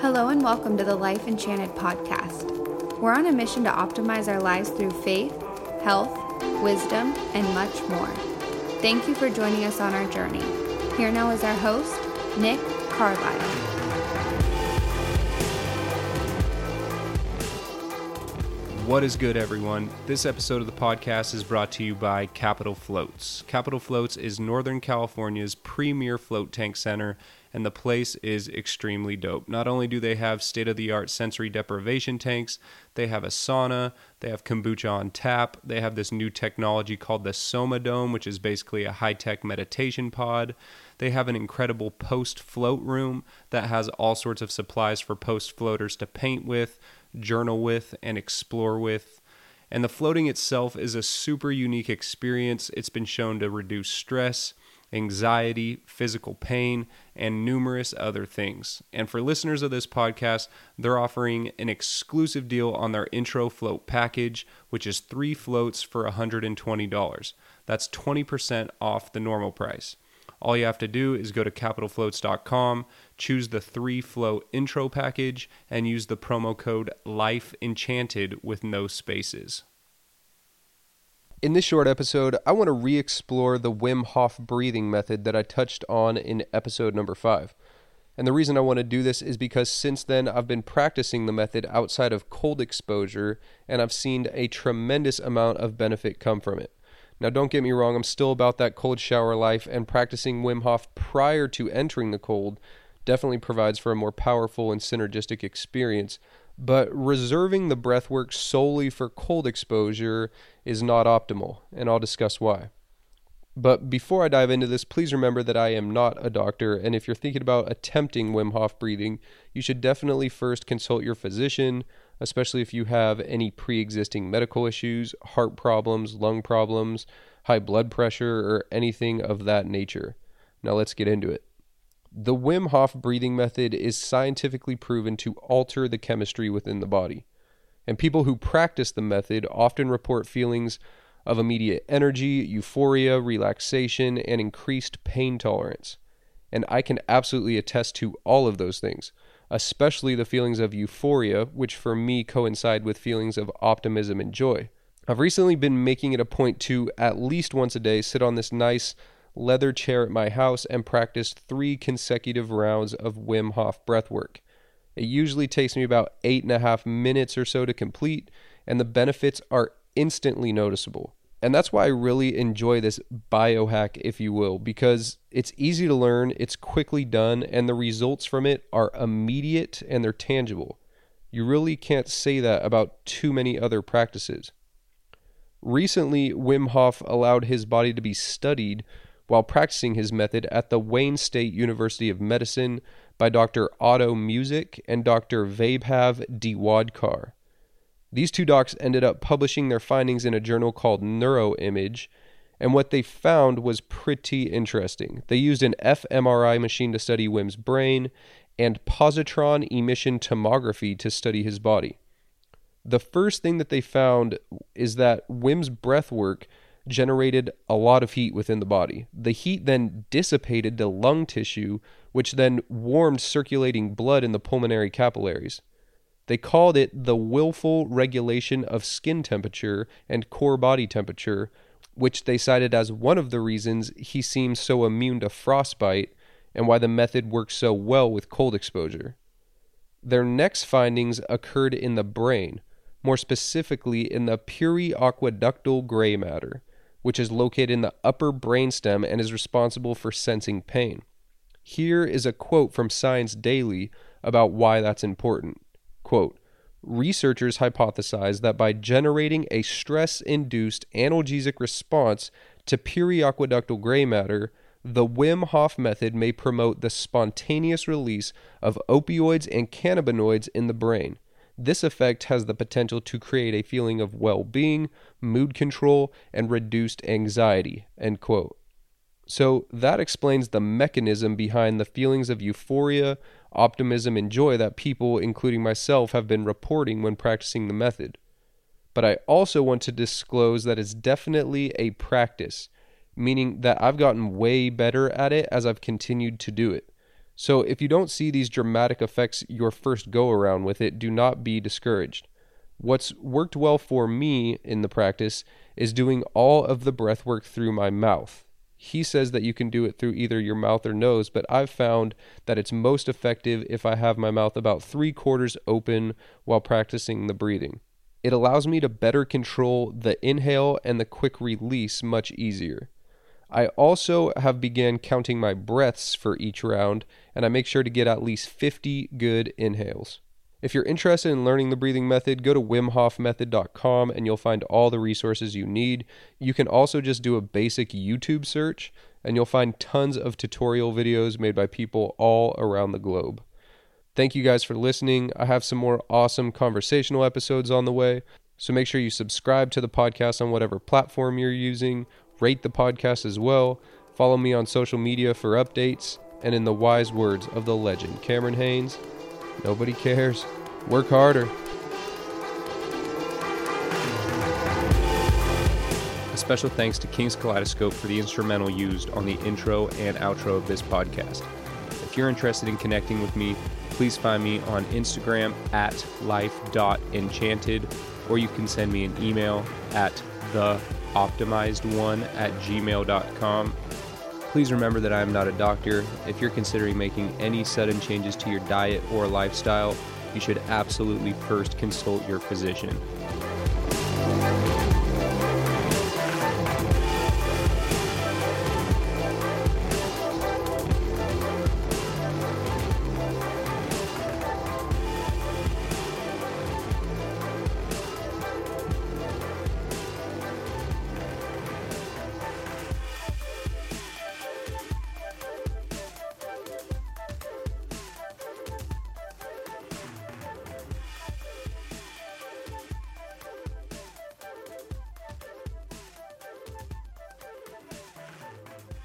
Hello and welcome to the Life Enchanted podcast. We're on a mission to optimize our lives through faith, health, wisdom, and much more. Thank you for joining us on our journey. Here now is our host, Nick Carlisle. What is good, everyone? This episode of the podcast is brought to you by Capital Floats. Capital Floats is Northern California's premier float tank center, and the place is extremely dope. Not only do they have state of the art sensory deprivation tanks, they have a sauna, they have kombucha on tap, they have this new technology called the Soma Dome, which is basically a high tech meditation pod. They have an incredible post float room that has all sorts of supplies for post floaters to paint with journal with, and explore with. And the floating itself is a super unique experience. It's been shown to reduce stress, anxiety, physical pain, and numerous other things. And for listeners of this podcast, they're offering an exclusive deal on their intro float package, which is three floats for $120. That's 20% off the normal price. All you have to do is go to capitalfloats.com, choose the three float intro package, and use the promo code Life Enchanted with no spaces. In this short episode, I want to re explore the Wim Hof breathing method that I touched on in episode number five. And the reason I want to do this is because since then I've been practicing the method outside of cold exposure and I've seen a tremendous amount of benefit come from it. Now, don't get me wrong, I'm still about that cold shower life, and practicing Wim Hof prior to entering the cold definitely provides for a more powerful and synergistic experience. But reserving the breath work solely for cold exposure is not optimal, and I'll discuss why. But before I dive into this, please remember that I am not a doctor, and if you're thinking about attempting Wim Hof breathing, you should definitely first consult your physician, especially if you have any pre existing medical issues, heart problems, lung problems, high blood pressure, or anything of that nature. Now let's get into it. The Wim Hof breathing method is scientifically proven to alter the chemistry within the body. And people who practice the method often report feelings of immediate energy, euphoria, relaxation, and increased pain tolerance. And I can absolutely attest to all of those things especially the feelings of euphoria, which for me coincide with feelings of optimism and joy. I've recently been making it a point to at least once a day sit on this nice leather chair at my house and practice three consecutive rounds of Wim Hof breathwork. It usually takes me about eight and a half minutes or so to complete, and the benefits are instantly noticeable. And that's why I really enjoy this biohack, if you will, because it's easy to learn, it's quickly done, and the results from it are immediate and they're tangible. You really can't say that about too many other practices. Recently, Wim Hof allowed his body to be studied while practicing his method at the Wayne State University of Medicine by Dr. Otto Muzik and Dr. Vaibhav Diwadkar. These two docs ended up publishing their findings in a journal called Neuroimage, and what they found was pretty interesting. They used an fMRI machine to study Wim's brain and positron emission tomography to study his body. The first thing that they found is that Wim's breath work generated a lot of heat within the body. The heat then dissipated to lung tissue, which then warmed circulating blood in the pulmonary capillaries. They called it the willful regulation of skin temperature and core body temperature, which they cited as one of the reasons he seems so immune to frostbite and why the method works so well with cold exposure. Their next findings occurred in the brain, more specifically in the periaqueductal gray matter, which is located in the upper brainstem and is responsible for sensing pain. Here is a quote from Science Daily about why that's important. Quote, Researchers hypothesize that by generating a stress induced analgesic response to periaqueductal gray matter, the Wim Hof method may promote the spontaneous release of opioids and cannabinoids in the brain. This effect has the potential to create a feeling of well being, mood control, and reduced anxiety. End quote. So that explains the mechanism behind the feelings of euphoria, optimism, and joy that people, including myself, have been reporting when practicing the method. But I also want to disclose that it's definitely a practice, meaning that I've gotten way better at it as I've continued to do it. So if you don't see these dramatic effects your first go around with it, do not be discouraged. What's worked well for me in the practice is doing all of the breath work through my mouth. He says that you can do it through either your mouth or nose, but I've found that it's most effective if I have my mouth about three quarters open while practicing the breathing. It allows me to better control the inhale and the quick release much easier. I also have began counting my breaths for each round, and I make sure to get at least 50 good inhales. If you're interested in learning the breathing method, go to wimhofmethod.com and you'll find all the resources you need. You can also just do a basic YouTube search and you'll find tons of tutorial videos made by people all around the globe. Thank you guys for listening. I have some more awesome conversational episodes on the way. So make sure you subscribe to the podcast on whatever platform you're using, rate the podcast as well, follow me on social media for updates, and in the wise words of the legend, Cameron Hanes, Nobody cares. Work harder. A special thanks to King's Kaleidoscope for the instrumental used on the intro and outro of this podcast. If you're interested in connecting with me, please find me on Instagram at life.enchanted, or you can send me an email at theoptimizedone at gmail.com Please remember that I am not a doctor. If you're considering making any sudden changes to your diet or lifestyle, you should absolutely first consult your physician.